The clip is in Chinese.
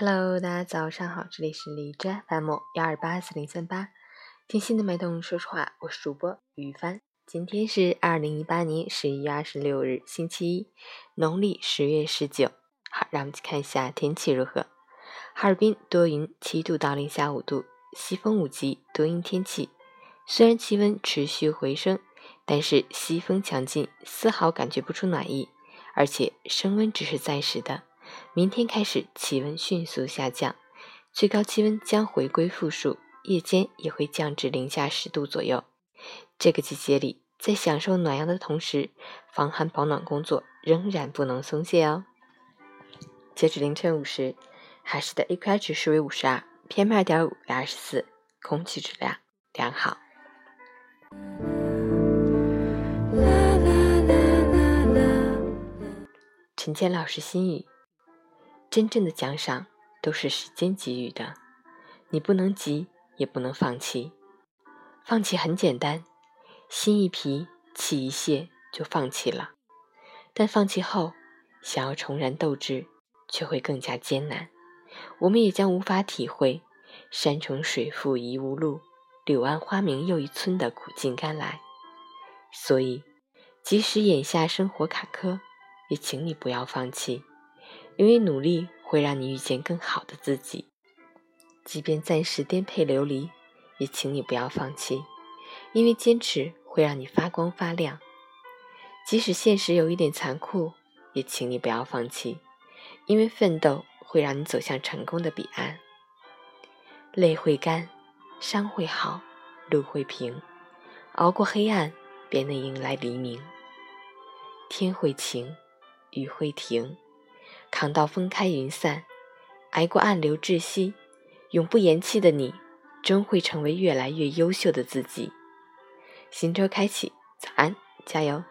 Hello，大家早上好，这里是荔枝 FM 幺二八四零三八，听心的脉动，说实话，我是主播于帆。今天是二零一八年十一月二十六日，星期一，农历十月十九。好，让我们去看一下天气如何。哈尔滨多云，七度到零下五度，西风五级，多云天气。虽然气温持续回升，但是西风强劲，丝毫感觉不出暖意，而且升温只是暂时的。明天开始气温迅速下降，最高气温将回归负数，夜间也会降至零下十度左右。这个季节里，在享受暖阳的同时，防寒保暖工作仍然不能松懈哦。截止凌晨五时，海市的 AQI 指数为五十二，PM 二点五为二十四，空气质量良好。陈谦老师心语。真正的奖赏都是时间给予的，你不能急，也不能放弃。放弃很简单，心一疲，气一泄就放弃了。但放弃后，想要重燃斗志，却会更加艰难。我们也将无法体会“山重水复疑无路，柳暗花明又一村”的苦尽甘来。所以，即使眼下生活坎坷，也请你不要放弃。因为努力会让你遇见更好的自己，即便暂时颠沛流离，也请你不要放弃。因为坚持会让你发光发亮，即使现实有一点残酷，也请你不要放弃。因为奋斗会让你走向成功的彼岸。泪会干，伤会好，路会平，熬过黑暗，便能迎来黎明。天会晴，雨会停。扛到风开云散，挨过暗流窒息，永不言弃的你，终会成为越来越优秀的自己。新车开启，早安，加油！